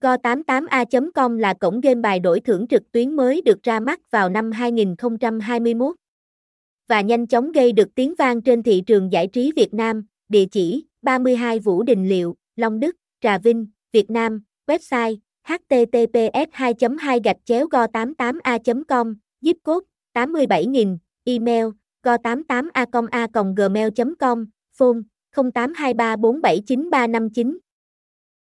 Go88a.com là cổng game bài đổi thưởng trực tuyến mới được ra mắt vào năm 2021 và nhanh chóng gây được tiếng vang trên thị trường giải trí Việt Nam. Địa chỉ 32 Vũ Đình Liệu, Long Đức, Trà Vinh, Việt Nam. Website https 2 2 gạch chéo go 88 a com zip code 87000 email go 88 a com a gmail com phone 0823479359